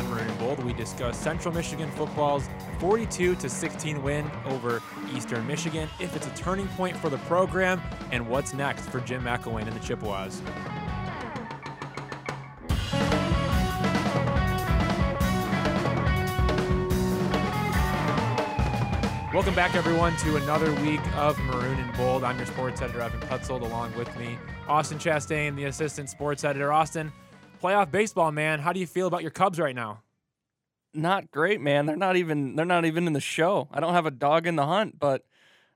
on Maroon and Bold, we discuss Central Michigan football's 42 to 16 win over Eastern Michigan, if it's a turning point for the program, and what's next for Jim McElwain and the Chippewas. Welcome back, everyone, to another week of Maroon and Bold. I'm your sports editor, Evan Putzold, along with me, Austin Chastain, the assistant sports editor. Austin, playoff baseball, man. How do you feel about your Cubs right now? Not great, man. They're not even they're not even in the show. I don't have a dog in the hunt, but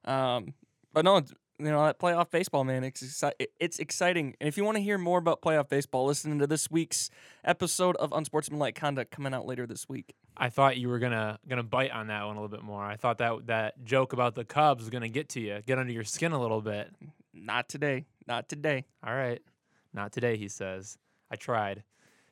um, but no, you know that playoff baseball, man. It's exci- it's exciting. And if you want to hear more about playoff baseball, listen to this week's episode of Unsportsmanlike Conduct coming out later this week. I thought you were gonna gonna bite on that one a little bit more. I thought that that joke about the Cubs was gonna get to you, get under your skin a little bit. Not today. Not today. All right, not today, he says. I tried.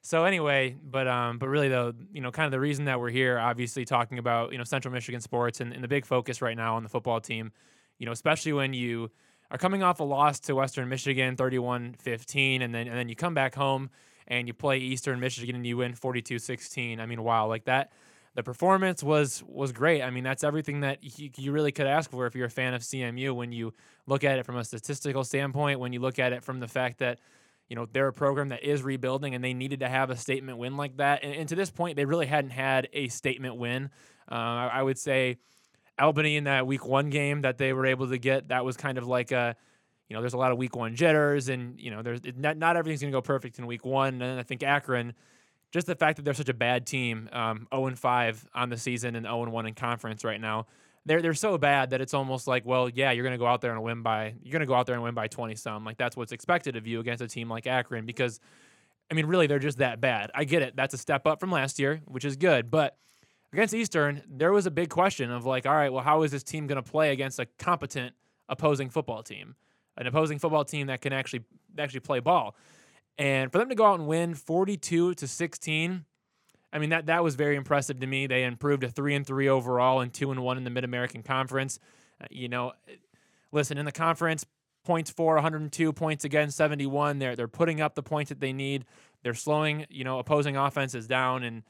So anyway, but um, but really though, you know, kind of the reason that we're here, obviously talking about you know Central Michigan sports and, and the big focus right now on the football team, you know, especially when you are coming off a loss to Western Michigan, 31-15, and then and then you come back home and you play Eastern Michigan and you win 42-16. I mean, wow, like that. The performance was was great. I mean, that's everything that you, you really could ask for if you're a fan of CMU. When you look at it from a statistical standpoint, when you look at it from the fact that you know they're a program that is rebuilding and they needed to have a statement win like that. And, and to this point they really hadn't had a statement win. Uh, I, I, would say albany in that week one game that they were able to get that was kind of like a you know there's a lot of week one jitters and you know there's not, not everything's going to go perfect in week one. And i think akron just the fact that they're such a bad team um, 0 and 5 on the season and 0 and 1 in conference right now they're they're so bad that it's almost like, well, yeah, you're to go out there and win by you're to go out there and win by 20 some. Like that's what's expected of you against a team like Akron because I mean, really they're just that bad. I get it. That's a step up from last year, which is good, but against Eastern, there was a big question of like, all right, well, how is this team going to play against a competent opposing football team? An opposing football team that can actually actually play ball. And for them to go out and win 42 to 16, I mean that that was very impressive to me. They improved to three and three overall and two and one in the Mid American Conference. Uh, you know, listen in the conference, points for 102, points against 71. They're they're putting up the points that they need. They're slowing you know opposing offenses down. And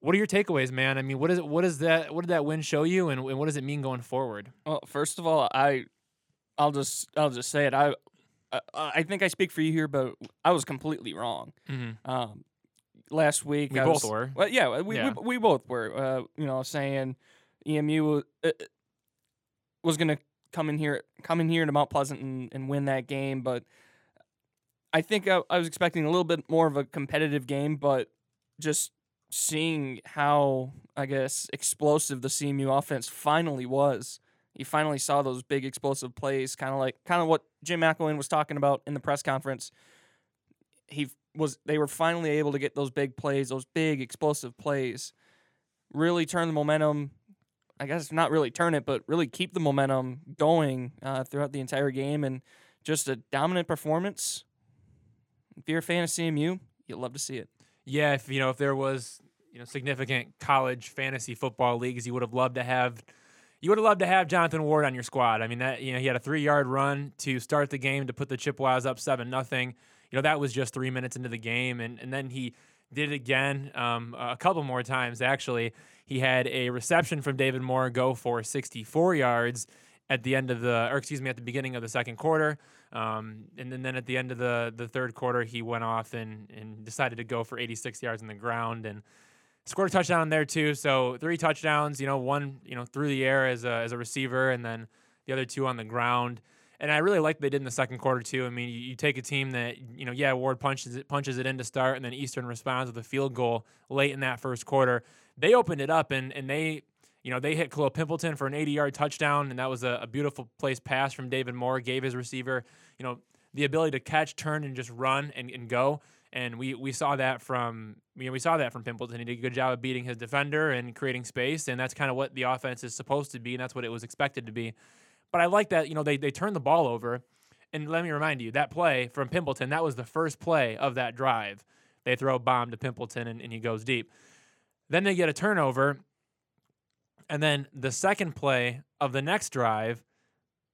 what are your takeaways, man? I mean, what is it? What is that? What did that win show you, and, and what does it mean going forward? Well, first of all, I I'll just I'll just say it. I I, I think I speak for you here, but I was completely wrong. Mm-hmm. Um, last week. We I both was, were. Well, yeah, we, yeah. we, we both were. Uh, you know, saying EMU uh, was going to come in here, come in here to Mount Pleasant and, and win that game, but I think I, I was expecting a little bit more of a competitive game, but just seeing how I guess explosive the CMU offense finally was. You finally saw those big explosive plays, kind of like kind of what Jim McElwain was talking about in the press conference. He was they were finally able to get those big plays, those big explosive plays, really turn the momentum. I guess not really turn it, but really keep the momentum going uh, throughout the entire game, and just a dominant performance. If you're a fan of CMU, you'll love to see it. Yeah, if you know if there was you know significant college fantasy football leagues, you would have loved to have you would have loved to have Jonathan Ward on your squad. I mean that you know he had a three yard run to start the game to put the Chippewas up seven nothing you know, that was just three minutes into the game. And, and then he did it again um, a couple more times, actually. He had a reception from David Moore go for 64 yards at the end of the, or excuse me, at the beginning of the second quarter. Um, and then, then at the end of the, the third quarter, he went off and, and decided to go for 86 yards on the ground and scored a touchdown there too. So three touchdowns, you know, one, you know, through the air as a, as a receiver and then the other two on the ground and I really like they did in the second quarter too. I mean, you, you, take a team that you know, yeah, Ward punches it punches it in to start, and then Eastern responds with a field goal late in that first quarter. They opened it up, and and they. You know, they hit Kalil Pimpleton for an 80 yard touchdown, and that was a, a beautiful place pass from David Moore, gave his receiver, you know, the ability to catch, turn, and just run and, and go. And we, we saw that from you know, we saw that from Pimpleton. He did a good job of beating his defender and creating space, and that's kind of what the offense is supposed to be, and that's what it was expected to be. But I like that, you know, they, they turned the ball over. And let me remind you, that play from Pimpleton, that was the first play of that drive. They throw a bomb to Pimpleton and, and he goes deep. Then they get a turnover. And then the second play of the next drive,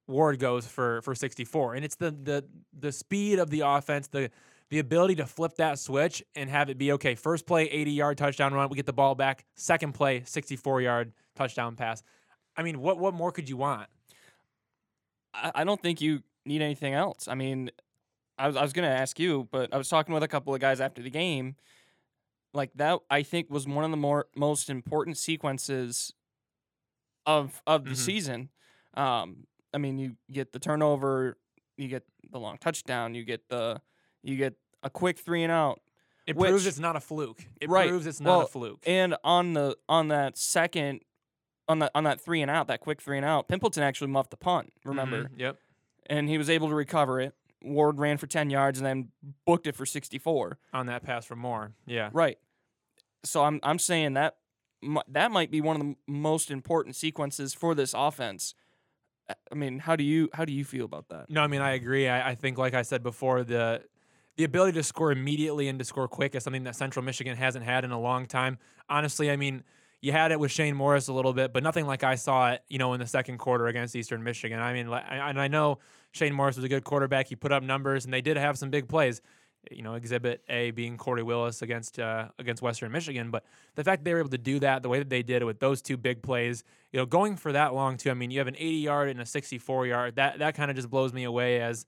Ward goes for for 64. And it's the the the speed of the offense, the the ability to flip that switch and have it be okay. First play, 80 yard touchdown run, we get the ball back. Second play, 64 yard touchdown pass. I mean, what what more could you want? I, I don't think you need anything else. I mean, I was I was gonna ask you, but I was talking with a couple of guys after the game. Like that, I think was one of the more most important sequences of of the Mhm. season. Um, I mean, you get the turnover, you get the long touchdown, you get the you get a quick three and out, It Which- proves it's not a fluke. It Right. proves it's not Well, a fluke. and on the on that second on that on that three and out, that quick three and out, Pimpleton actually muffed the punt. Remember, Mhm, Yep. and he was able to recover it. Ward ran for ten yards and then booked it for sixty four. On that pass for more. Yeah. Right. So I'm I'm saying that that might be one of the most important sequences for this offense. I mean, how do you how do you feel about that? No, I mean I agree. I, I think, like I said before, the the ability to score immediately and to score quick is something that Central Michigan hasn't had in a long time. Honestly, I mean, you had it with Shane Morris a little bit, but nothing like I saw it, you know, in the second quarter against Eastern Michigan. I mean, and I know Shane Morris was a good quarterback. He put up numbers, and they did have some big plays. You know, Exhibit A being Corey Willis against uh, against Western Michigan, but the fact that they were able to do that the way that they did it with those two big plays, you know, going for that long too. I mean, you have an 80 yard and a 64 yard. That that kind of just blows me away as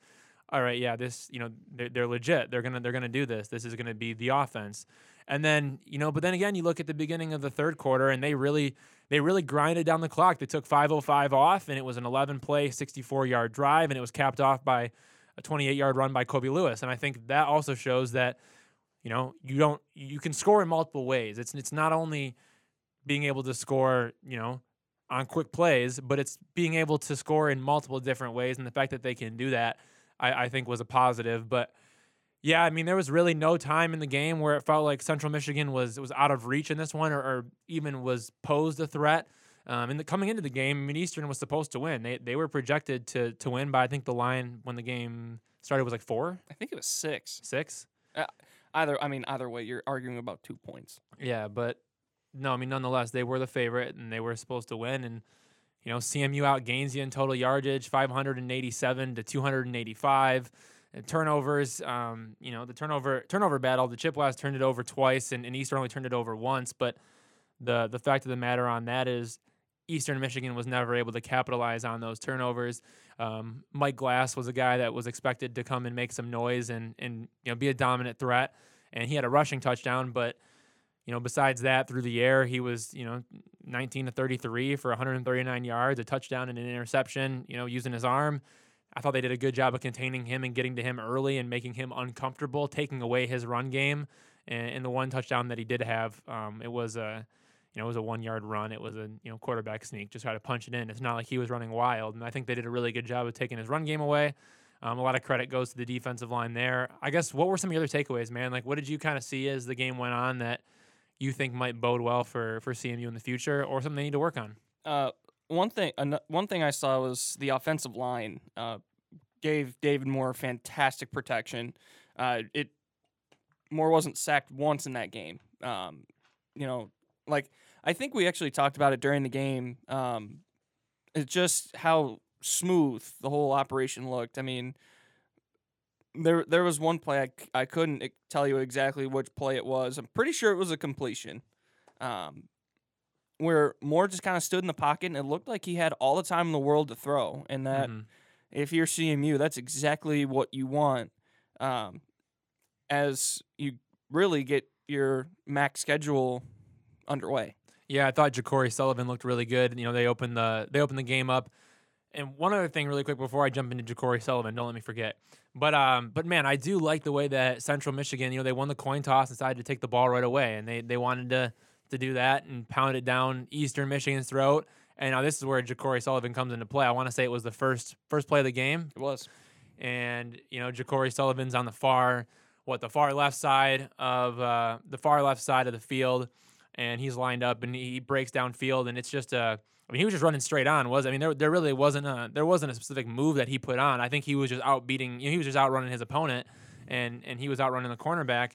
all right, yeah, this, you know, they're, they're legit. They're gonna they're gonna do this. This is gonna be the offense. And then, you know, but then again, you look at the beginning of the third quarter, and they really they really grinded down the clock. They took 5:05 off, and it was an 11 play, 64 yard drive, and it was capped off by a 28 yard run by Kobe Lewis. And I think that also shows that, you know, you don't you can score in multiple ways. It's it's not only being able to score, you know, on quick plays, but it's being able to score in multiple different ways. And the fact that they can do that, I, I think was a positive. But yeah, I mean, there was really no time in the game where it felt like Central Michigan was was out of reach in this one, or, or even was posed a threat. Um, and the, coming into the game, I mean, Eastern was supposed to win. They they were projected to to win, but I think the line when the game started was like four, I think it was six. six. Either I mean either way, you're arguing about two points. Yeah, but no, I mean, nonetheless, they were the favorite and they were supposed to win. And, you know, CMU outgains you in total yardage 587 to 285. And turnovers, um, you know, the turnover turnover battle, the Chippewas turned it over twice and, and Eastern only turned it over once. But the, the fact of the matter on that is Eastern Michigan was never able to capitalize on those turnovers. Um, Mike Glass was a guy that was expected to come and make some noise and, and you know be a dominant threat, and he had a rushing touchdown. But you know, besides that, through the air, he was you know 19 to 33 for 139 yards, a touchdown and an interception. You know, using his arm. I thought they did a good job of containing him and getting to him early and making him uncomfortable, taking away his run game. And in the one touchdown that he did have, um, it was a you know, it was a one yard run. It was a you know quarterback sneak, just try to punch it in. It's not like he was running wild, and I think they did a really good job of taking his run game away. Um, a lot of credit goes to the defensive line there. I guess what were some of your other takeaways, man? Like, what did you kind of see as the game went on that you think might bode well for for CMU in the future, or something they need to work on? Uh, one thing, one thing I saw was the offensive line uh, gave David Moore fantastic protection. Uh, it Moore wasn't sacked once in that game. Um, you know, like I think we actually talked about it during the game. Um, it's just how smooth the whole operation looked. I mean, there there was one play I, I couldn't tell you exactly which play it was. I'm pretty sure it was a completion. Um, where Moore just kind of stood in the pocket and it looked like he had all the time in the world to throw. And that Mhm. if you're CMU, that's exactly what you want um, as you really get your MAC schedule underway. Yeah, I thought JaCorey Sullivan looked really good. You know, they opened the they opened the game up. And one other thing, really quick, before I jump into JaCorey Sullivan, don't let me forget. But um, but man, I do like the way that Central Michigan, you know, they won the coin toss, decided to take the ball right away, and they they wanted to to do that and pound it down Eastern Michigan's throat. And now this is where JaCorey Sullivan comes into play. I want to say it was the first first play of the game, It was. and you know JaCorey Sullivan's on the far what the far left side of uh, the far left side of the field, and he's lined up and he breaks downfield, and it's just a. I mean, he was just running straight on. Was I mean, there there really wasn't a there wasn't a specific move that he put on. I think he was just out beating. You know, he was just outrunning his opponent, and and he was outrunning the cornerback,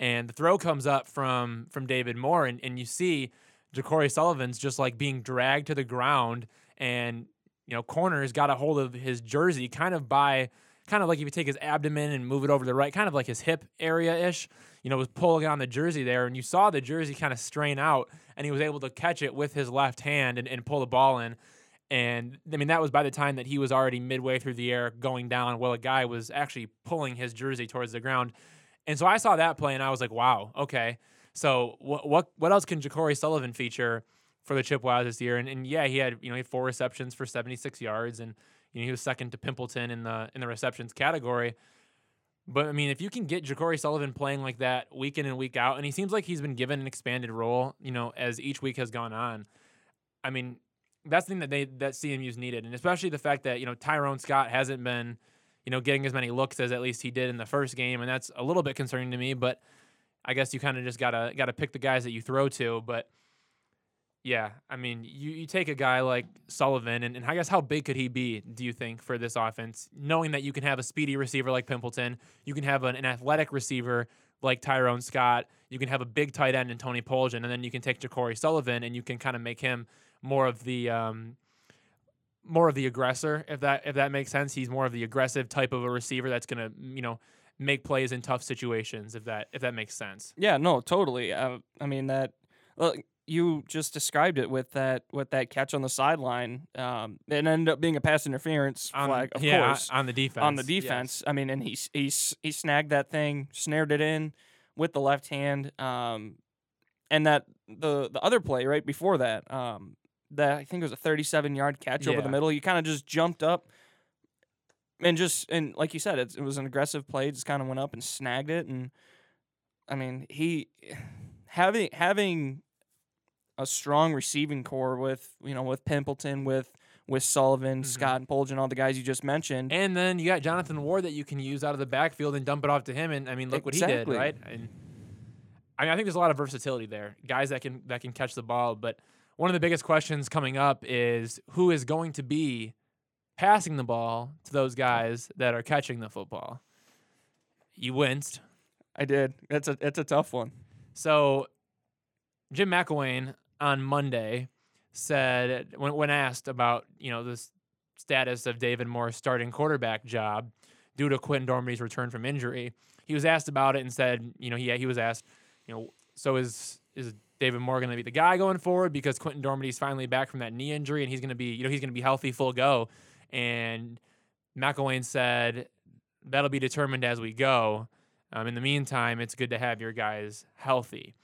and the throw comes up from from David Moore, and and you see JaCorey Sullivan's just like being dragged to the ground, and you know, corners got a hold of his jersey, kind of by kind of like if you take his abdomen and move it over to the right, kind of like his hip area ish, you know, was pulling on the jersey there. And you saw the jersey kind of strain out and he was able to catch it with his left hand and, and pull the ball in. And I mean, that was by the time that he was already midway through the air going down while a guy was actually pulling his jersey towards the ground. And so I saw that play and I was like, wow, okay. So what what what else can JaCorey Sullivan feature for the Chippewas this year? And, and yeah, he had you know he had four receptions for 76 yards and you know, he was second to Pimpleton in the in the receptions category. But I mean, if you can get JaCorey Sullivan playing like that week in and week out, and he seems like he's been given an expanded role, you know, as each week has gone on. I mean, that's the thing that they that CMU's needed, and especially the fact that you know Tyrone Scott hasn't been, you know, getting as many looks as at least he did in the first game, and that's a little bit concerning to me. But I guess you kind of just gotta gotta pick the guys that you throw to. But yeah, I mean, you, you take a guy like Sullivan, and, and I guess how big could he be, do you think, for this offense? Knowing that you can have a speedy receiver like Pimpleton, you can have an, an athletic receiver like Tyrone Scott, you can have a big tight end in Tony Poljan, and then you can take JaCorey Sullivan and you can kind of make him more of the um, more of the aggressor, if that if that makes sense. He's more of the aggressive type of a receiver that's gonna, you know, make plays in tough situations, if that if that makes sense. Yeah, no, totally. Uh, I mean that. Well, you just described it with that with that catch on the sideline. Um, it ended up being a pass interference On- flag, of yeah, course, on the defense. on the yes. defense. I mean, and he he he snagged that thing, snared it in with the left hand. Um, and that the the other play right before that, um, that I think it was a 37 yard catch over the middle. He kind of just jumped up. And just and like you said, it's, it was an aggressive play. Just kind of went up and snagged it, and I mean he having having a strong receiving core with you know with Pimpleton, with with Sullivan, Mhm. Scott, and Poljan, all the guys you just mentioned. And then you got Jonathan Ward that you can use out of the backfield and dump it off to him. And I mean, look what he did, right? And I mean, I think there's a lot of versatility there. Guys that can that can catch the ball. But one of the biggest questions coming up is who is going to be passing the ball to those guys that are catching the football. You winced. I did. It's a it's a tough one. So Jim McElwain on Monday said when when asked about you know the status of David Moore's starting quarterback job due to Quinten Dormady's return from injury, he was asked about it and said you know he he was asked you know so is is David Moore going to be the guy going forward because Quinten Dormady's finally back from that knee injury and he's going to be you know he's going to be healthy full go and McElwain said that'll be determined as we go. Um, in the meantime, it's good to have your guys healthy.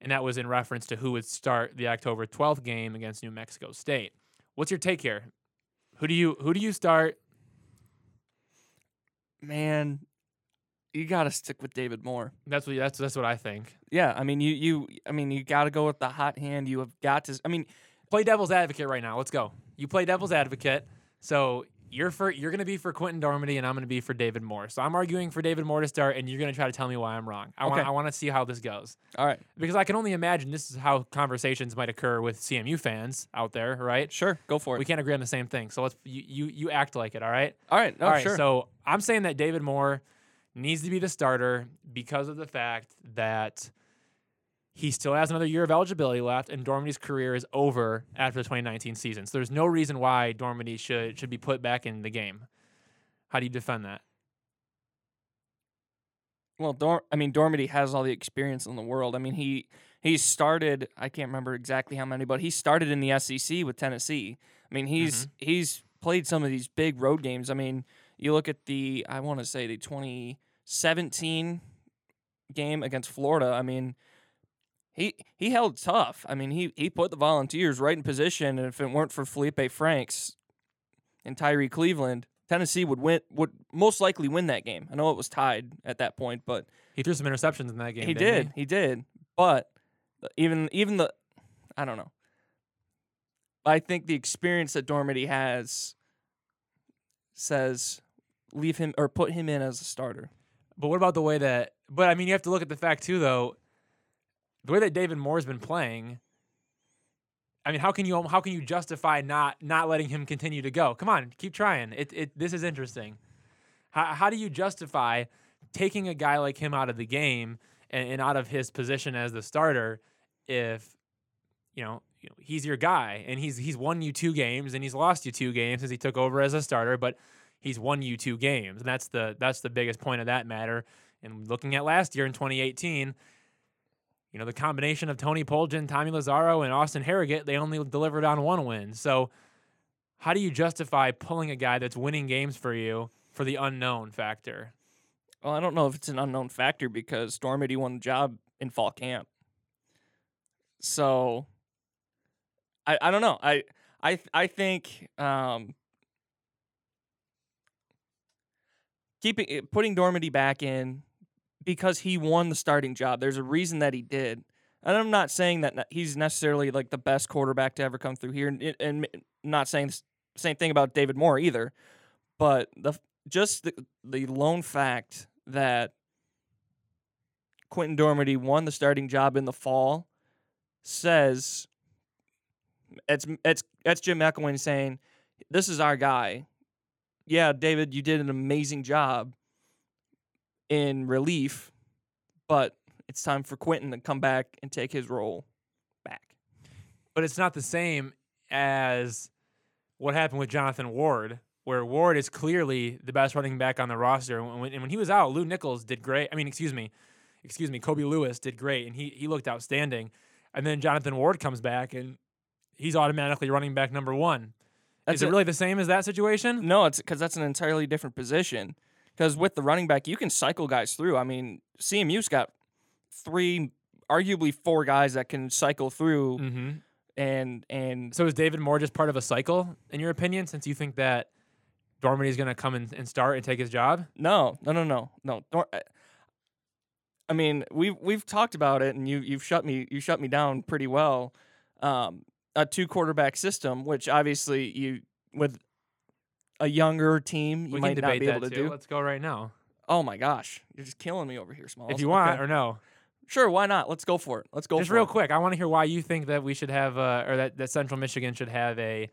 And that was in reference to who would start the October 12th game against New Mexico State. What's your take here? Who do you who do you start? Man, you got to stick with David Moore. That's what that's that's what I think. Yeah, I mean you you I mean you got to go with the hot hand. You have got to. I mean Play devil's advocate right now. Let's go. You play devil's advocate. So you're for you're gonna be for Quinten Dormady and I'm gonna be for David Moore. So I'm arguing for David Moore to start, and you're gonna try to tell me why I'm wrong. I want I want to see how this goes. all right, because I can only imagine this is how conversations might occur with CMU fans out there, right? sure, go for it. We can't agree on the same thing, so let's you you, you act like it, all right? all right, no, all right. sure. So I'm saying that David Moore needs to be the starter because of the fact that he still has another year of eligibility left, and Dormady's career is over after the 2019 season. So there's no reason why Dormady should should be put back in the game. How do you defend that? Well, Dor- I mean, Dormady has all the experience in the world. I mean, he he started. I can't remember exactly how many, but he started in the SEC with Tennessee. I mean, he's mm-hmm. he's played some of these big road games. I mean, you look at the I want to say the 2017 game against Florida. I mean, he he held tough. I mean, he he put the Volunteers right in position, and if it weren't for Felipe Franks and Tyrie Cleveland, Tennessee would win would most likely win that game. I know it was tied at that point, but He threw some interceptions in that game. he did. He did. But even even the I don't know. I think the experience that Dormady has says leave him or put him in as a starter. But what about the way that? But I mean, you have to look at the fact too, though. The way that David Moore's been playing. I mean, how can you how can you justify not not letting him continue to go? Come on, keep trying. It it this is interesting. How how do you justify taking a guy like him out of the game and, and out of his position as the starter if you know you know, he's your guy and he's he's won you two games and he's lost you two games since he took over as a starter, but he's won you two games, and that's the that's the biggest point of that matter. And looking at last year in 2018, you know the combination of Tony Poljan, Tommy Lazzaro, and Austin Hergott, they only delivered on one win. So how do you justify pulling a guy that's winning games for you for the unknown factor? Well, I don't know if it's an unknown factor because Dormady won the job in fall camp. So I I don't know. I I I think um keeping eh, putting Dormady back in because he won the starting job. There's a reason that he did. And I'm not saying that he's necessarily like the best quarterback to ever come through here, and, and not saying the same thing about David Moore either. But the just the the lone fact that Quinten Dormady won the starting job in the fall says it's it's that's Jim McElwain saying this is our guy. Yeah, David, you did an amazing job in relief, but it's time for Quinten to come back and take his role back. but it's not the same as what happened with Jonathan Ward, where Ward is clearly the best running back on the roster. And when, and when he was out, Lew Nichols did great. I mean, excuse me, excuse me, Kobe Lewis did great, and he he looked outstanding. And then Jonathan Ward comes back, and he's automatically running back number one. That's is it a- really the same as that situation? No, it's because that's an entirely different position. Because with the running back, you can cycle guys through. I mean, CMU's got three, arguably four guys that can cycle through, Mm-hmm. and and So is David Moore just part of a cycle, in your opinion, since you think that Dormady is going to come and, and start and take his job? no, no, no, no, no. Don't, I- I mean, we've we've talked about it, and you you've shut me you shut me down pretty well. Um, a two quarterback system, which obviously you with a younger team you we might not be able to too. do. Let's go right now. Oh my gosh, you're just killing me over here, Smalls. if you want Okay. or no. sure, why not? Let's go for it. Let's go. Just real it. quick, I want to hear why you think that we should have, uh, or that, that Central Michigan should have a,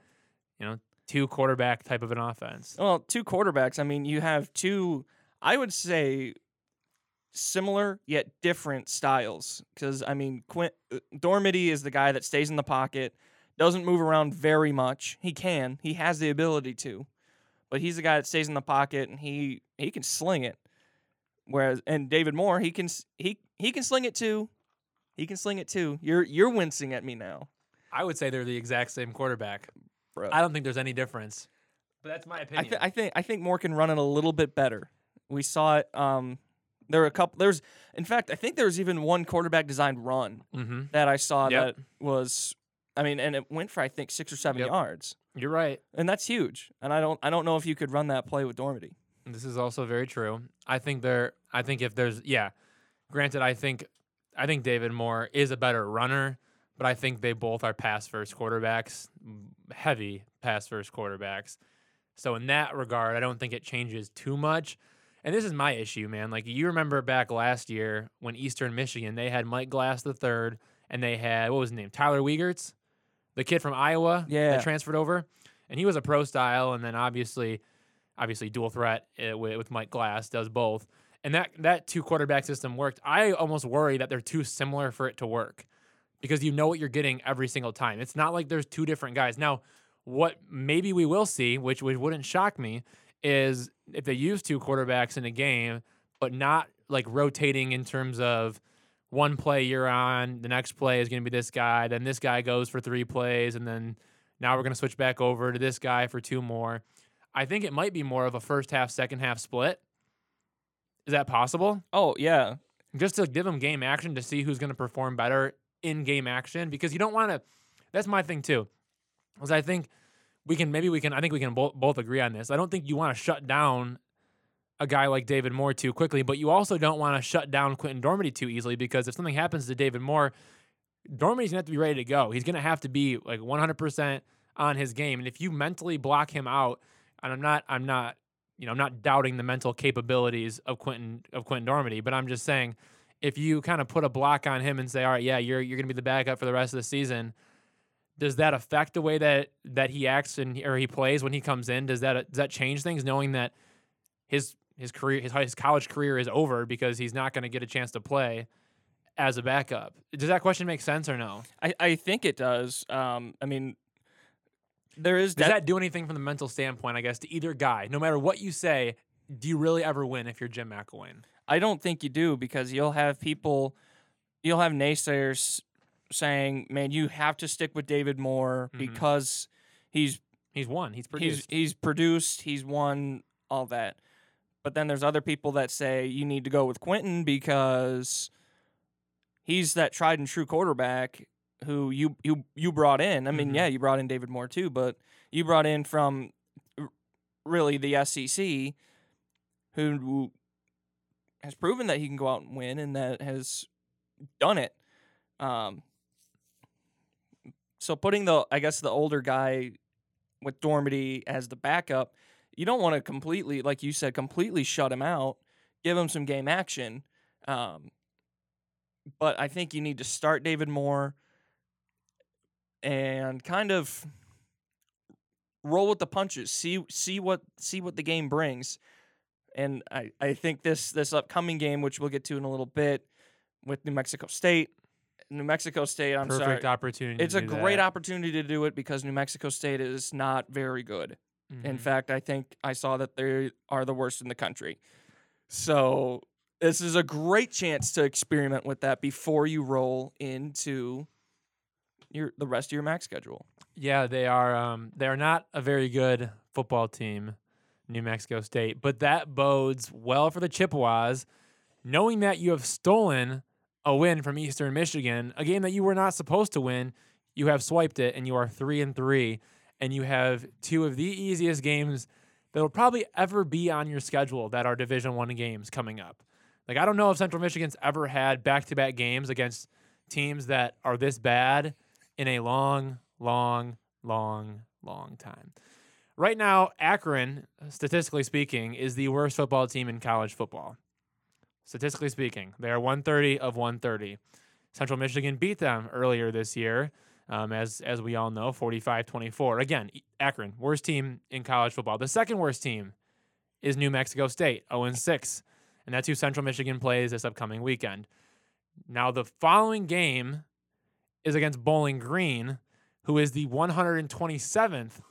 you know, two quarterback type of an offense. Well, two quarterbacks. I mean, you have two. I would say similar yet different styles. Because I mean, Quint uh, Dormady is the guy that stays in the pocket, doesn't move around very much. He can. He has the ability to, but he's the guy that stays in the pocket and he he can sling it. Whereas and David Moore, he can he he can sling it too. He can sling it too. You're you're wincing at me now, I would say they're the exact same quarterback. bro. I don't think there's any difference. But that's my I, opinion. th- I think I think Moore can run it a little bit better. We saw it. Um, there were a couple. There's, in fact, I think there was even one quarterback designed run mm-hmm. that I saw Yep. that was, I mean, and it went for I think six or seven Yep. yards, You're right. and that's huge. And I don't I don't know if you could run that play with Dormady. This is also very true. I think there. I think if there's, yeah. Granted, I think, I think David Moore is a better runner, but I think they both are pass first quarterbacks, heavy pass first quarterbacks. So in that regard, I don't think it changes too much. And this is my issue, man. Like you remember back last year when Eastern Michigan they had Mike Glass the third, and they had what was his name, Tyler Wiegers, the kid from Iowa Yeah. that transferred over, and he was a pro style, and then obviously, obviously dual threat uh, with, with Mike Glass does both, and that that two quarterback system worked. I almost worry that they're too similar for it to work because you know what you're getting every single time. It's not like there's two different guys. Now, what maybe we will see, which, which wouldn't shock me, is if they use two quarterbacks in a game, but not like rotating in terms of one play you're on, the next play is going to be this guy, then this guy goes for three plays, and then now we're going to switch back over to this guy for two more. I think it might be more of a first half, second half split. Is that possible? Oh yeah, just to give them game action to see who's going to perform better in game action because you don't want to that's my thing too because i think we can maybe we can i think we can both, both agree on this i don't think you want to shut down a guy like david moore too quickly but you also don't want to shut down quinten dormady too easily because if something happens to david moore dormady's to have to be ready to go he's to have to be like 100% on his game and if you mentally block him out and i'm not i'm not you know i'm not doubting the mental capabilities of quinten of quinten dormady but i'm just saying if you kind of put a block on him and say, all right, yeah, you're you're to be the backup for the rest of the season, does that affect the way that that he acts and or he plays when he comes in? Does that does that change things, knowing that his his career his, his college career is over because he's not going to get a chance to play as a backup? Does that question make sense or no? I I think it does. Um, I mean, there is Does de- that do anything from the mental standpoint? I guess to either guy, no matter what you say, do you really ever win if you're Jim McElwain? I don't think you do because you'll have people, you'll have naysayers saying, "Man, you have to stick with David Moore Mhm. because he's He's won. He's he's produced. he's produced, he's won all that." But then there's other people that say you need to go with Quinten because he's that tried and true quarterback who you you you brought in. I mean, Mhm. yeah, you brought in David Moore too, but you brought in from really the SEC who has proven that he can go out and win and that has done it. Um, so putting the I guess the older guy with Dormady as the backup, you don't want to completely, like you said, completely shut him out. Give him some game action. Um, but I think you need to start David Moore and kind of roll with the punches. See see what see what the game brings. And I, I think this this upcoming game, which we'll get to in a little bit, with New Mexico State. New Mexico State, I'm Perfect sorry. opportunity. It's a great that. opportunity to do it because New Mexico State is not very good. In Mhm. fact, I think I saw that they are the worst in the country. So this is a great chance to experiment with that before you roll into your the rest of your MAC schedule. Yeah, they are. Um, they are not a very good football team, New Mexico State, but that bodes well for the Chippewas, knowing that you have stolen a win from Eastern Michigan, a game that you were not supposed to win. You have swiped it, and you are three and three, and you have two of the easiest games that will probably ever be on your schedule that are Division One games coming up. Like I don't know if Central Michigan's ever had back-to-back games against teams that are this bad in a long, long, long, long time. Right now, Akron, statistically speaking, is the worst football team in college football. Statistically speaking, they are 130 of 130. Central Michigan beat them earlier this year, um, as as we all know, 45-24. Again, Akron, worst team in college football. The second worst team is New Mexico State, 0 6, and that's who Central Michigan plays this upcoming weekend. Now, the following game is against Bowling Green, who is the 127th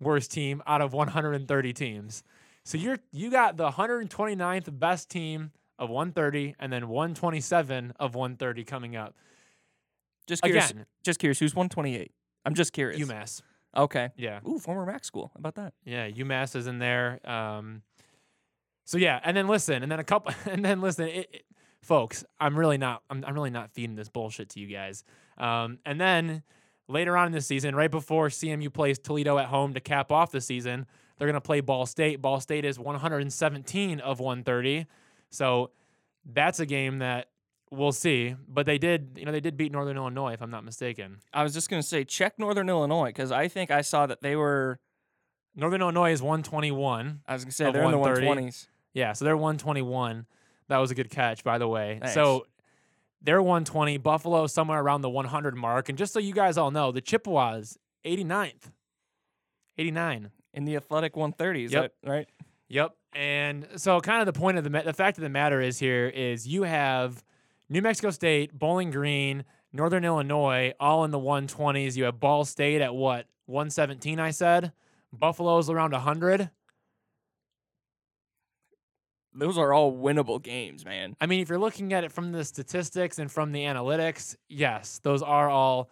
worst team out of 130 teams. So you're you got the 129th best team of 130 and then 127 of 130 coming up. Just curious. Again, Just curious. Who's 128? I'm just curious. UMass. Okay. Yeah. Ooh, former MAC school. How about that? Yeah, UMass is in there. Um, so yeah, and then listen, and then a couple, and then listen, it, it- folks. I'm really not. I'm, I'm really not feeding this bullshit to you guys. Um, and then later on in the season, right before CMU plays Toledo at home to cap off the season, they're gonna play Ball State. Ball State is 117 of 130, so that's a game that we'll see. But they did, you know, they did beat Northern Illinois, if I'm not mistaken. I was just gonna say check Northern Illinois because I think I saw that they were. Northern Illinois is 121. I was gonna say they're in the 130. 120s. Yeah, so they're 121. That was a good catch, by the way. So they're 120. Buffalo somewhere around the 100 mark. And just so you guys all know, the Chippewas 89th, 89. in the athletic 130s. Yep. that- right. Yep. And so, kind of the point of the ma- the fact of the matter is here is you have New Mexico State, Bowling Green, Northern Illinois, all in the 120s. You have Ball State at what 117. I said Buffalo's around 100. Those are all winnable games, man. I mean, if you're looking at it from the statistics and from the analytics, yes, those are all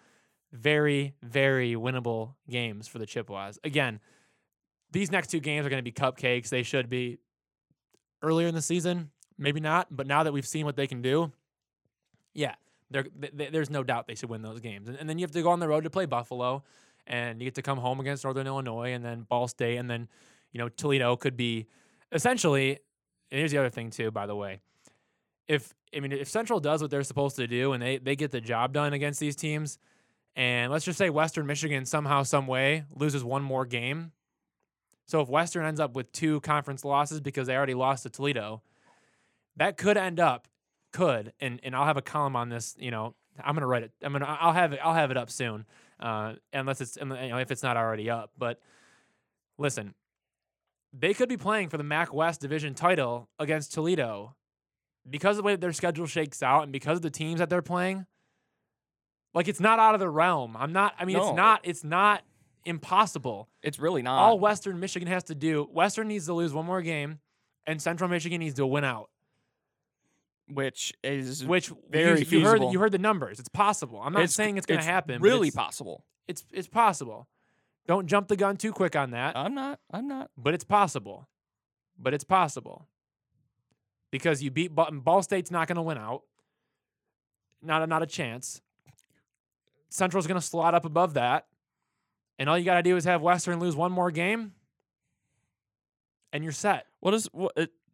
very, very winnable games for the Chippewas. Again, these next two games are going to be cupcakes. They should be earlier in the season, maybe not, but now that we've seen what they can do, yeah, they're, th- th- there's no doubt they should win those games. And, and then you have to go on the road to play Buffalo, and you get to come home against Northern Illinois, and then Ball State, and then you know Toledo could be essentially. And here's the other thing too, by the way. If I mean if Central does what they're supposed to do and they, they get the job done against these teams, and let's just say Western Michigan somehow, some way loses one more game. So if Western ends up with two conference losses because they already lost to Toledo, that could end up could and and I'll have a column on this. You know, I'm gonna write it. I'm gonna I'll have it I'll have it up soon, uh, unless it's you know if it's not already up. But listen, they could be playing for the MAC West division title against Toledo because of the way their schedule shakes out and because of the teams that they're playing. Like it's not out of the realm. I'm not. I mean, No. it's not. It's not. impossible. It's really not. All Western Michigan has to do, Western needs to lose one more game, and Central Michigan needs to win out. Which is Which very you, you heard feasible. you heard the numbers. It's possible. I'm not It's- saying it's going to happen. Really it's, possible. it's it's possible. Don't jump the gun too quick on that. I'm not. I'm not. but it's possible. But it's possible because you beat Ball, Ball State's not going to win out. Not a, not a chance. Central's going to slot up above that, and all you got to do is have Western lose one more game, and you're set. What is what?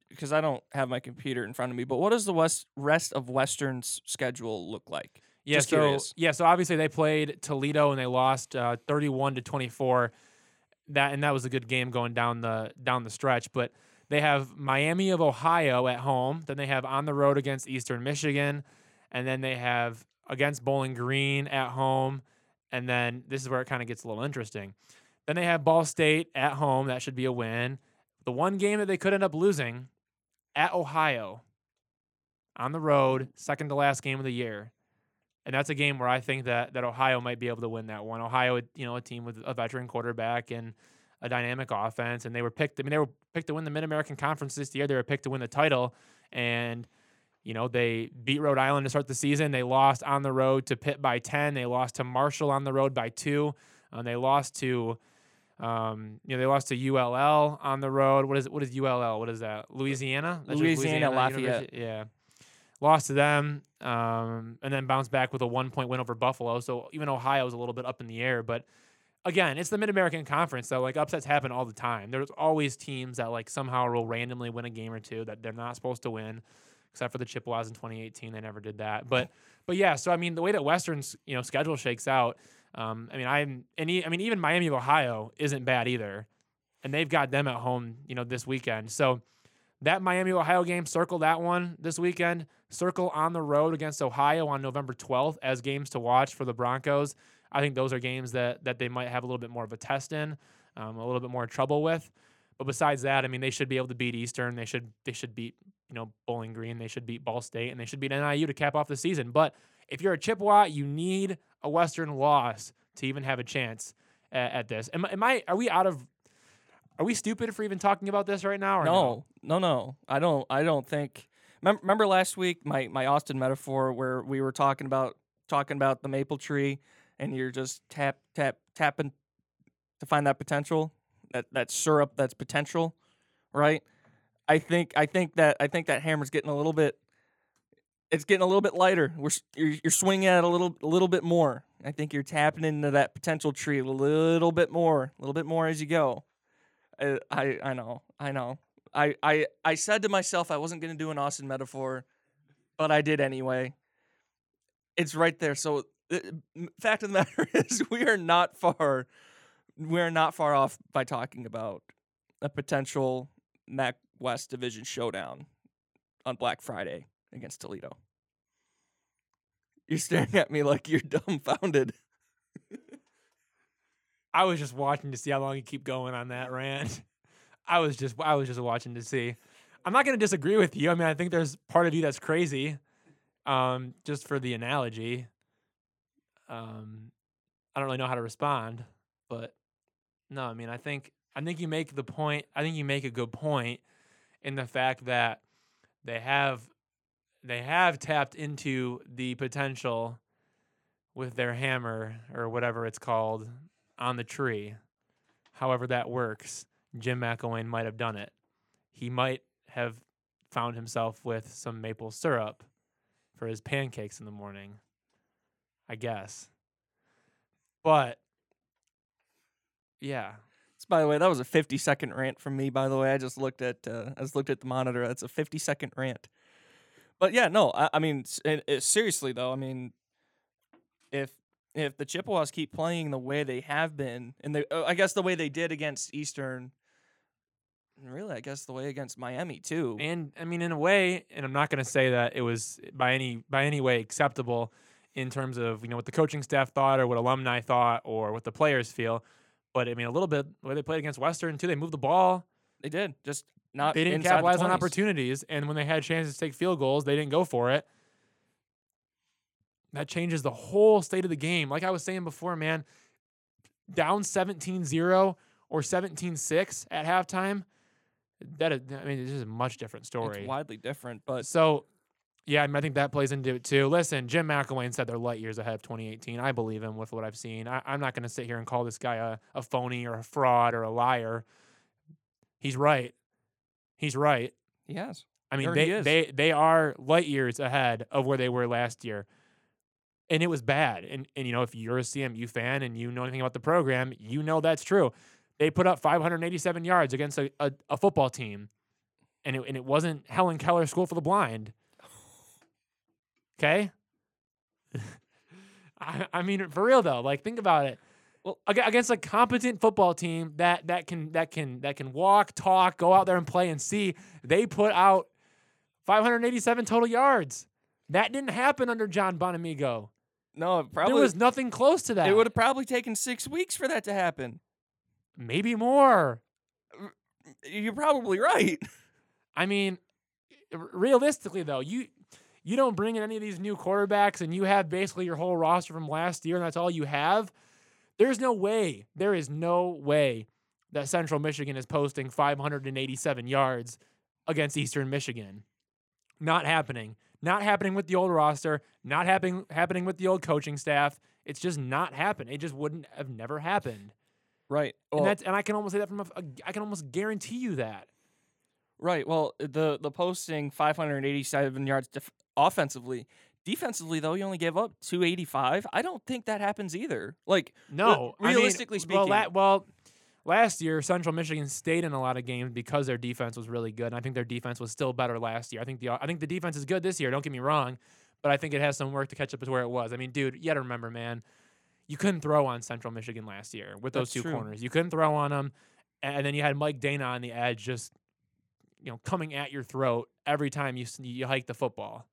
Because I don't have my computer in front of me, but what does the west rest of Western's schedule look like? Yeah, Just so curious. yeah, so obviously they played Toledo and they lost uh, 31 to 24. That and that was a good game going down the down the stretch, but they have Miami of Ohio at home, then they have on the road against Eastern Michigan, and then they have against Bowling Green at home, and then this is where it kind of gets a little interesting. Then they have Ball State at home, that should be a win. The one game that they could end up losing at Ohio on the road, second to last game of the year and that's a game where I think that that Ohio might be able to win that one. Ohio, you know, a team with a veteran quarterback and a dynamic offense, and they were picked. I mean, they were picked to win the Mid American Conference this year. They were picked to win the title, and you know they beat Rhode Island to start the season. They lost on the road to Pitt by ten. They lost to Marshall on the road by two. And they lost to. Um, you know, they lost to ULL on the road. What is it? What is ULL? What is that? Louisiana? That's just Louisiana Lafayette. University? Yeah lost to them, um, and then bounced back with a one point win over Buffalo. So even Ohio was a little bit up in the air. But again, it's the Mid American Conference, so like upsets happen all the time. There's always teams that like somehow will randomly win a game or two that they're not supposed to win. Except for the Chippewas in 2018, they never did that. But but yeah, so I mean, the way that Western's you know schedule shakes out, um, I mean, I'm and e- I mean even Miami of Ohio isn't bad either, and they've got them at home you know this weekend. So that Miami Ohio game, circle that one this weekend. Circle on the road against Ohio on November 12th as games to watch for the Broncos. I think those are games that that they might have a little bit more of a test in, um, a little bit more trouble with. But besides that, I mean, they should be able to beat Eastern. They should they should beat you know Bowling Green. They should beat Ball State, and they should beat NIU to cap off the season. But if you're a Chippewa, you need a Western loss to even have a chance at, at this. Am, am I? Are we out of? Are we stupid for even talking about this right now? Or No, no, no. I don't. I don't think. Remember, remember last week my my Austin metaphor where we were talking about talking about the maple tree, and you're just tap tap tapping to find that potential, that that syrup that's potential, right? I think I think that I think that hammer's getting a little bit. It's getting a little bit lighter. We're you're, you're swinging at it a little a little bit more. I think you're tapping into that potential tree a little bit more, a little bit more as you go. I I, I know, I know. I, I I said to myself I wasn't gonna do an Austin metaphor, but I did anyway. It's right there. So uh, m- fact of the matter is, we are not far. We are not far off by talking about a potential MAC West Division showdown on Black Friday against Toledo. You're staring at me like you're dumbfounded. I was just watching to see how long you keep going on that rant. I was just I was just watching to see. I'm not going to disagree with you. I mean, I think there's part of you that's crazy. Um, just for the analogy. Um, I don't really know how to respond, but no, I mean, I think I think you make the point. I think you make a good point in the fact that they have they have tapped into the potential with their hammer or whatever it's called on the tree. However that works, Jim McElwain might have done it. He might have found himself with some maple syrup for his pancakes in the morning. I guess. But yeah, by the way, that was a 50 second rant from me. By the way, I just looked at uh, I just looked at the monitor. That's a 50 second rant. But yeah, no, I, I mean, it, it, seriously though, I mean, if if the Chippewas keep playing the way they have been, and they, uh, I guess the way they did against Eastern, really, I guess the way against Miami too. and I mean in a way, and I'm not going to say that it was by any by any way acceptable in terms of you know what the coaching staff thought or what alumni thought or what the players feel. But I mean a little bit the way they played against Western too. They moved the ball. They did just not. they didn't capitalize on opportunities, and when they had chances to take field goals, they didn't go for it. That changes the whole state of the game. Like I was saying before, man, down 17-0 or 17-6 at halftime, that is, I mean, it's just a much different story. It's widely different, but So, yeah, I, mean, I think that plays into it too. Listen, Jim McElwain said they're light years ahead of 2018. I believe him with what I've seen. I, I'm not going to sit here and call this guy a, a phony or a fraud or a liar. He's right. He's right. yes, I mean, they, they they are light years ahead of where they were last year. And it was bad. And and you know, if you're a CMU fan and you know anything about the program, you know that's true. They put up 587 yards against a, a, a football team. And it, and it wasn't Helen Keller School for the Blind. Okay? I, I mean, for real though, like think about it. Well- against a competent football team that that can that can that can walk, talk, go out there and play and see, they put out 587 total yards. That didn't happen under John Bonamego. no, it probably there was nothing close to that. it would have probably taken six weeks for that to happen. maybe more. You're probably right. I mean, realistically though, you you don't bring in any of these new quarterbacks and you have basically your whole roster from last year and that's all you have. There's no way. There is no way that Central Michigan is posting 587 yards against Eastern Michigan. Not happening. Not happening with the old roster, not happening happening with the old coaching staff. It's just not happening. It just wouldn't have never happened. Right. and that's and I can almost say that from a, a I can almost guarantee you that. right. Well, the the posting 587 yards def- offensively. Defensively, though, you only gave up 285. I don't think that happens either. Like, No, I mean, realistically well, speaking- la- well, last year Central Michigan stayed in a lot of games because their defense was really good. And I think their defense was still better last year. I think the I think the defense is good this year. Don't get me wrong, but I think it has some work to catch up to where it was. I mean, dude, you got to remember, man, you couldn't throw on Central Michigan last year with those That's two true. corners. You couldn't throw on them, and then you had Mike Danna on the edge, just you know, coming at your throat every time you you hike the football.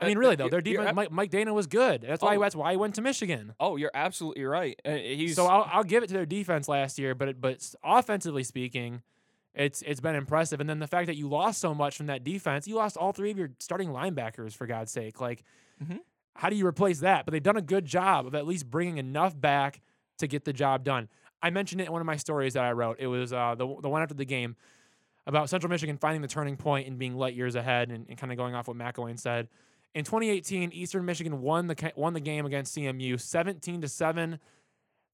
I mean, really though, their defense. Mike, Mike Danna was good. That's why. Oh. That's why he went to Michigan. oh, you're absolutely right. Uh, he's So I'll, I'll give it to their defense last year, but it, but offensively speaking, it's it's been impressive. And then the fact that you lost so much from that defense, you lost all three of your starting linebackers for God's sake. Like, Mhm. how do you replace that? But they've done a good job of at least bringing enough back to get the job done. I mentioned it in one of my stories that I wrote. It was uh, the the one after the game about Central Michigan finding the turning point and being light years ahead, and, and kind of going off what McElwain said. In 2018, Eastern Michigan won the won the game against CMU 17 to 7.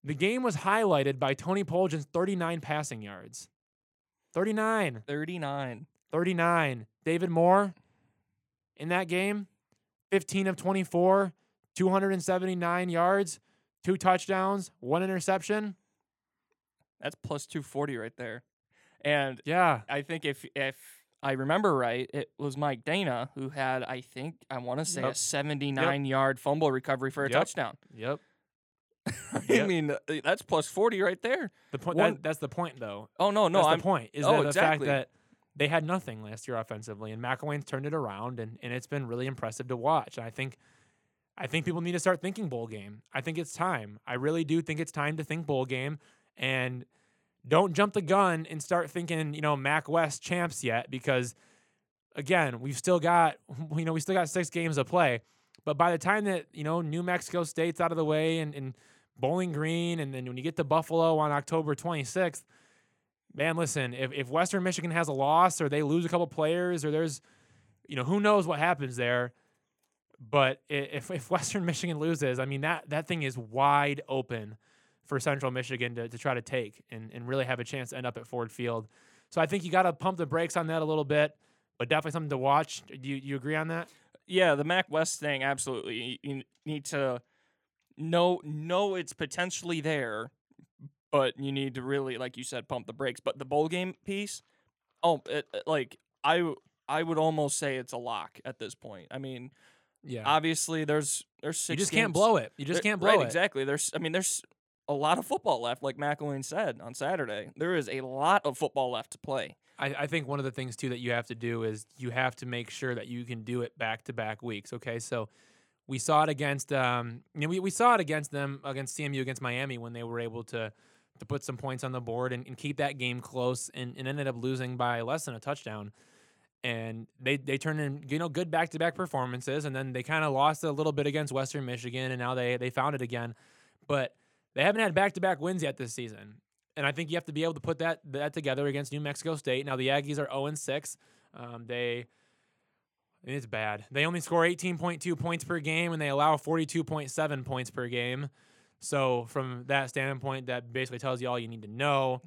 The game was highlighted by Tony Poljan's 39 passing yards. 39. 39. 39. David Moore in that game, 15 of 24, 279 yards, two touchdowns, one interception. That's plus 240 right there. And Yeah. I think if if I remember right, it was Mike Danna who had I think I want to say a Yep. 79 yard fumble recovery for a Yep. touchdown. Yep. I Yep. mean, uh, that's plus 40 right there. The point that, that's the point though. Oh no, no, that's I'm the point. Is oh, that the exactly. fact that they had nothing last year offensively, and McElwain's turned it around, and, and it's been really impressive to watch. And I think, I think people need to start thinking bowl game. I think it's time. I really do think it's time to think bowl game, and don't jump the gun and start thinking, you know, MAC West champs yet, because again, we've still got, you know, we still got six games to play. But by the time that you know New Mexico State's out of the way, and, and Bowling Green, and then when you get to Buffalo on October 26th, man, listen, if, if Western Michigan has a loss or they lose a couple players or there's, you know, who knows what happens there. But if, if Western Michigan loses, I mean, that, that thing is wide open for Central Michigan to, to try to take and, and really have a chance to end up at Ford Field. So I think you got to pump the brakes on that a little bit, but definitely something to watch. Do you, you agree on that? yeah, the MAC West thing absolutely. You, need to know know it's potentially there, but you need to really, like you said, pump the brakes. But the bowl game piece, oh, it, it- like I I would almost say it's a lock at this point. I mean, Yeah. obviously there's there's six. you just can't blow it. You just there- can't blow right, it. Exactly. There's I mean there's a lot of football left, like McElwain said on Saturday. There is a lot of football left to play. I, I think one of the things too that you have to do is you have to make sure that you can do it back to back weeks. Okay, so we saw it against um, you know, we, we saw it against them against CMU against Miami when they were able to to put some points on the board and, and keep that game close and, and ended up losing by less than a touchdown. And they they turned in you know good back to back performances and then they kind of lost a little bit against Western Michigan and now they they found it again. But They haven't had back to back wins yet this season. And I think you have to be able to put that that together against New Mexico State. Now the Aggies are 0 6. Um, they it's bad. They only score 18.2 points per game and they allow 42.7 points per game. So from that standpoint, that basically tells you all you need to know.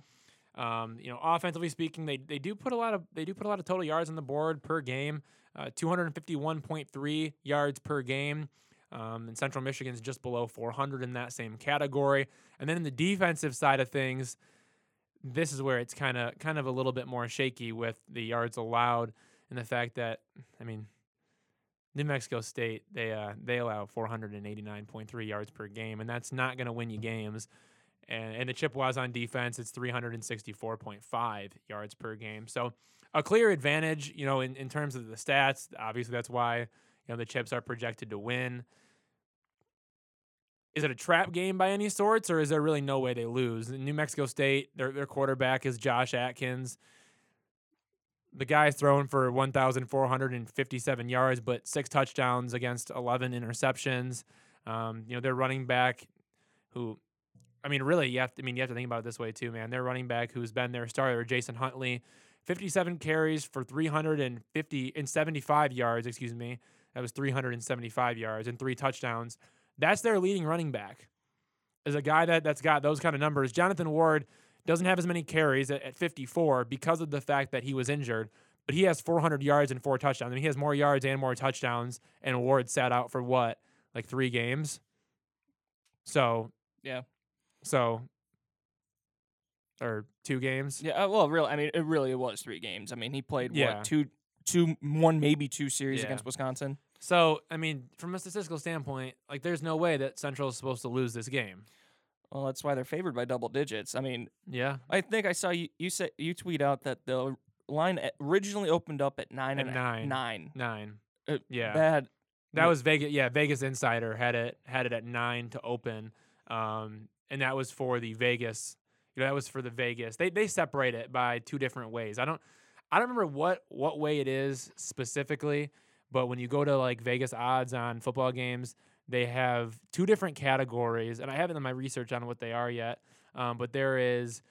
Um, you know, offensively speaking, they, they do put a lot of they do put a lot of total yards on the board per game. Uh, 251.3 yards per game. Um, and Central Michigan's just below 400 in that same category. And then in the defensive side of things, this is where it's kind of kind of a little bit more shaky with the yards allowed and the fact that I mean New Mexico State they uh, they allow 489.3 yards per game and that's not going to win you games. And, and the Chippewas on defense it's 364.5 yards per game. So a clear advantage, you know, in, in terms of the stats. Obviously that's why you know the Chips are projected to win is it a trap game by any sorts, or is there really no way they lose? New Mexico State, their their quarterback is Josh Adkins. The guy's thrown for 1,457 yards, but six touchdowns against 11 interceptions. Um, you know, their running back, who, I mean, really, you have to, I mean, you have to think about it this way too, man. Their running back, who's been their starter, Jason Huntley, 57 carries for 350 and 75 yards. Excuse me, that was 375 yards and three touchdowns. That's their leading running back. Is a guy that that's got those kind of numbers. Jonathan Ward doesn't have as many carries at, at 54 because of the fact that he was injured, but he has 400 yards and four touchdowns. I mean, he has more yards and more touchdowns. And Ward sat out for what, like three games. So yeah, so or two games. Yeah, uh, well, really, I mean, it really was three games. I mean, he played Yeah. what two, two, one, maybe two series Yeah. against Wisconsin. So I mean, from a statistical standpoint, like there's no way that Central is supposed to lose this game. Well, that's why they're favored by double digits. I mean, Yeah, I think I saw you. You said you tweet out that the line originally opened up at nine At and nine. Nine. nine. Uh, Yeah. Bad. That was Vegas. Yeah, Vegas Insider had it had it at nine to open, um, and that was for the Vegas. You know, that was for the Vegas. They they separate it by two different ways. I don't I don't remember what what way it is specifically, but when you go to like Vegas odds on football games, they have two different categories, and I haven't done my research on what they are yet. Um, but there is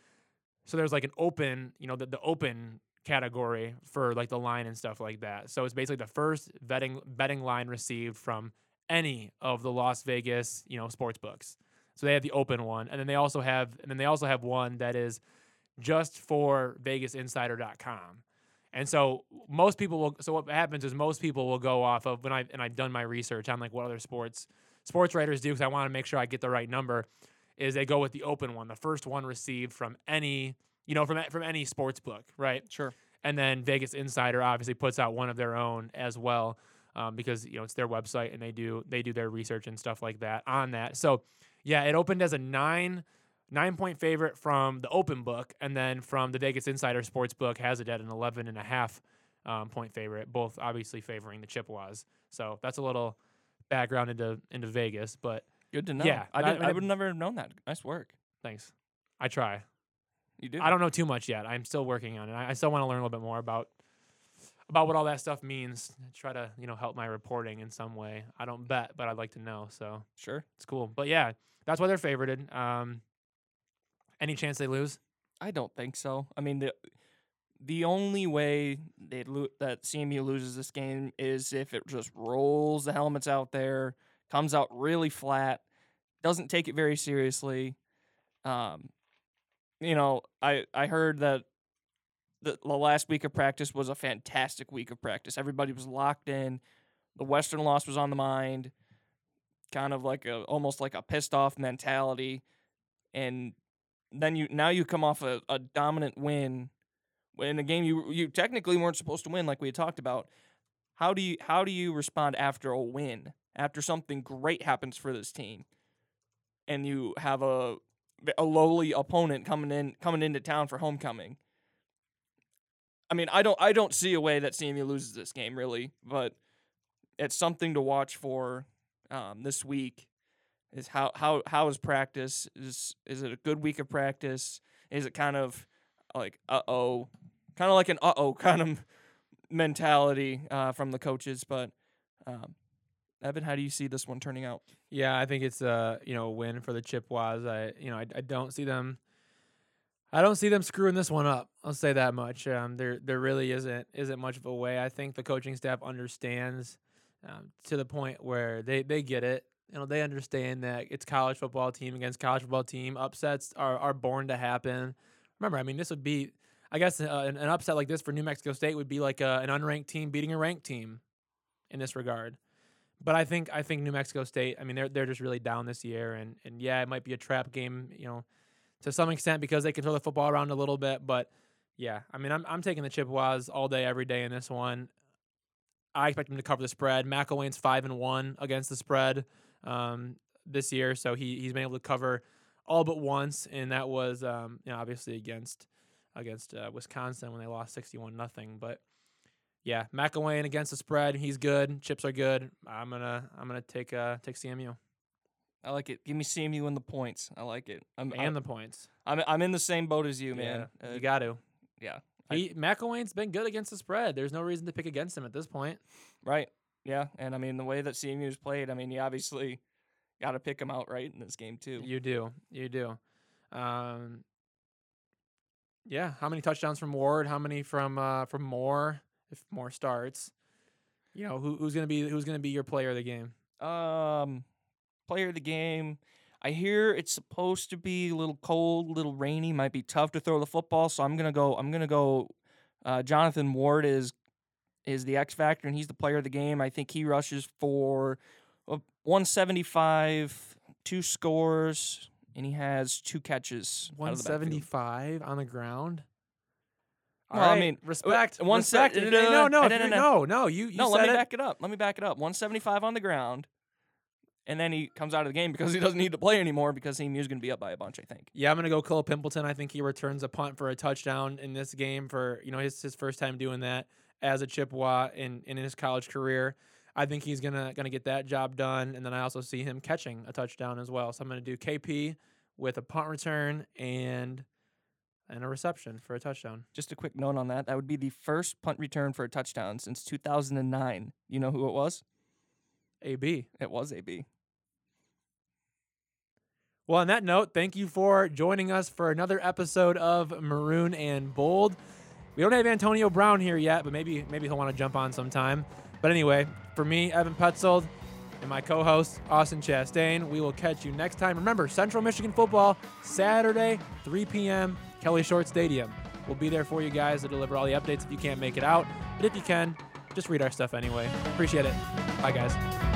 so there's like an open, you know, the, the open category for like the line and stuff like that. So it's basically the first betting betting line received from any of the Las Vegas, you know, sports books. So they have the open one, and then they also have and then they also have one that is just for VegasInsider.com. And so most people will. So what happens is most people will go off of when I and I've done my research on like what other sports sports writers do because I want to make sure I get the right number. Is they go with the open one, the first one received from any you know from from any sports book, right? Sure. And then Vegas Insider obviously puts out one of their own as well, um, because you know it's their website and they do they do their research and stuff like that on that. So yeah, it opened as a nine nine point favorite from the open book, and then from the Vegas Insider sports book has it at an eleven and a half um, point favorite, both obviously favoring the Chippewas. So that's a little background into into Vegas, but Good to know. Yeah, I, I- I, I- would never have known that. Nice work. thanks. I try. You do. I don't know too much yet. I'm still working on it. I, I still want to learn a little bit more about about what all that stuff means. Try to you know help my reporting in some way. I don't bet, but I'd like to know. So Sure. it's cool. But yeah, that's why they're favorited. Um, any chance they lose? I don't think so. I mean the the only way they lo- that CMU loses this game is if it just rolls the helmets out there, comes out really flat, doesn't take it very seriously. Um, you know, I I heard that the, the last week of practice was a fantastic week of practice. Everybody was locked in. The Western loss was on the mind, kind of like a almost like a pissed off mentality, and then you now you come off a, a dominant win in a game you you technically weren't supposed to win like we had talked about. How do you how do you respond after a win? After something great happens for this team and you have a a lowly opponent coming in coming into town for homecoming. I mean, I don't I don't see a way that CMU loses this game really, but it's something to watch for um, this week. Is how how how is practice? Is is it a good week of practice? Is it kind of like uh oh, kind of like an uh oh kind of mentality uh, from the coaches? But um, Evan, how do you see this one turning out? Yeah, I think it's a you know a win for the Chippewas. I you know I, I don't see them. I don't see them screwing this one up. I'll say that much. Um, there there really isn't isn't much of a way. I think the coaching staff understands um, to the point where they they get it. You know they understand that it's college football team against college football team. Upsets are are born to happen. Remember, I mean this would be. I guess uh, an, an upset like this for New Mexico State would be like a, an unranked team beating a ranked team in this regard. But I think I think New Mexico State. I mean, they're they're just really down this year, and and yeah, it might be a trap game, you know, to some extent because they can throw the football around a little bit. But yeah, I mean, I'm I'm taking the Chippewas all day, every day in this one. I expect them to cover the spread. McElwain's five and one against the spread um, this year, so he he's been able to cover all but once, and that was um, you know obviously against against uh, Wisconsin when they lost 61 nothing, but yeah, McElwain against the spread. He's good. Chips are good. I'm gonna I'm gonna take uh take CMU I like it. Give me CMU and the points. I like it. I'm and I'm, the points. I'm, I'm in the same boat as you, man. Yeah, Uh, you got to. yeah. He McElwain's been good against the spread. There's no reason to pick against him at this point. Right. Yeah. And I mean, the way that CMU's played, I mean, you obviously got to pick them out right in this game too. You do. You do. Um, yeah. How many touchdowns from Ward? How many from uh, from Moore? If Moore starts, you know who, who's gonna be who's gonna be your player of the game? Um, player of the game. I hear it's supposed to be a little cold, a little rainy. Might be tough to throw the football, so I'm gonna go. I'm gonna go. Uh, Jonathan Ward is is the X factor, and he's the player of the game. I think he rushes for uh, 175, two scores, and he has two catches. out of the backfield. seventy five on the ground. Well, I mean, respect. one respect. sec- No, no, no, no, no, no. You, you No, let me it. back it up. Let me back it up. 175 on the ground, and then he comes out of the game because he doesn't need to play anymore because CMU's going to be up by a bunch. I think. Yeah, I'm gonna go Kalil Pimpleton. I think he returns a punt for a touchdown in this game for you know his his first time doing that as a Chippewa in in his college career. I think he's gonna gonna get that job done, and then I also see him catching a touchdown as well. So I'm gonna do KP with a punt return and and a reception for a touchdown. Just a quick note on that. That would be the first punt return for a touchdown since 2009. You know who it was? AB. It was AB. Well, on that note, thank you for joining us for another episode of Maroon and Bold. We don't have Antonio Brown here yet, but maybe maybe he'll want to jump on sometime. But anyway, for me, Evan Petzold, and my co-host Austin Chastain, we will catch you next time. Remember, Central Michigan football Saturday, 3 p.m. Kelly Short Stadium. We'll be there for you guys to deliver all the updates if you can't make it out. But if you can, just read our stuff anyway. Appreciate it. Bye, guys.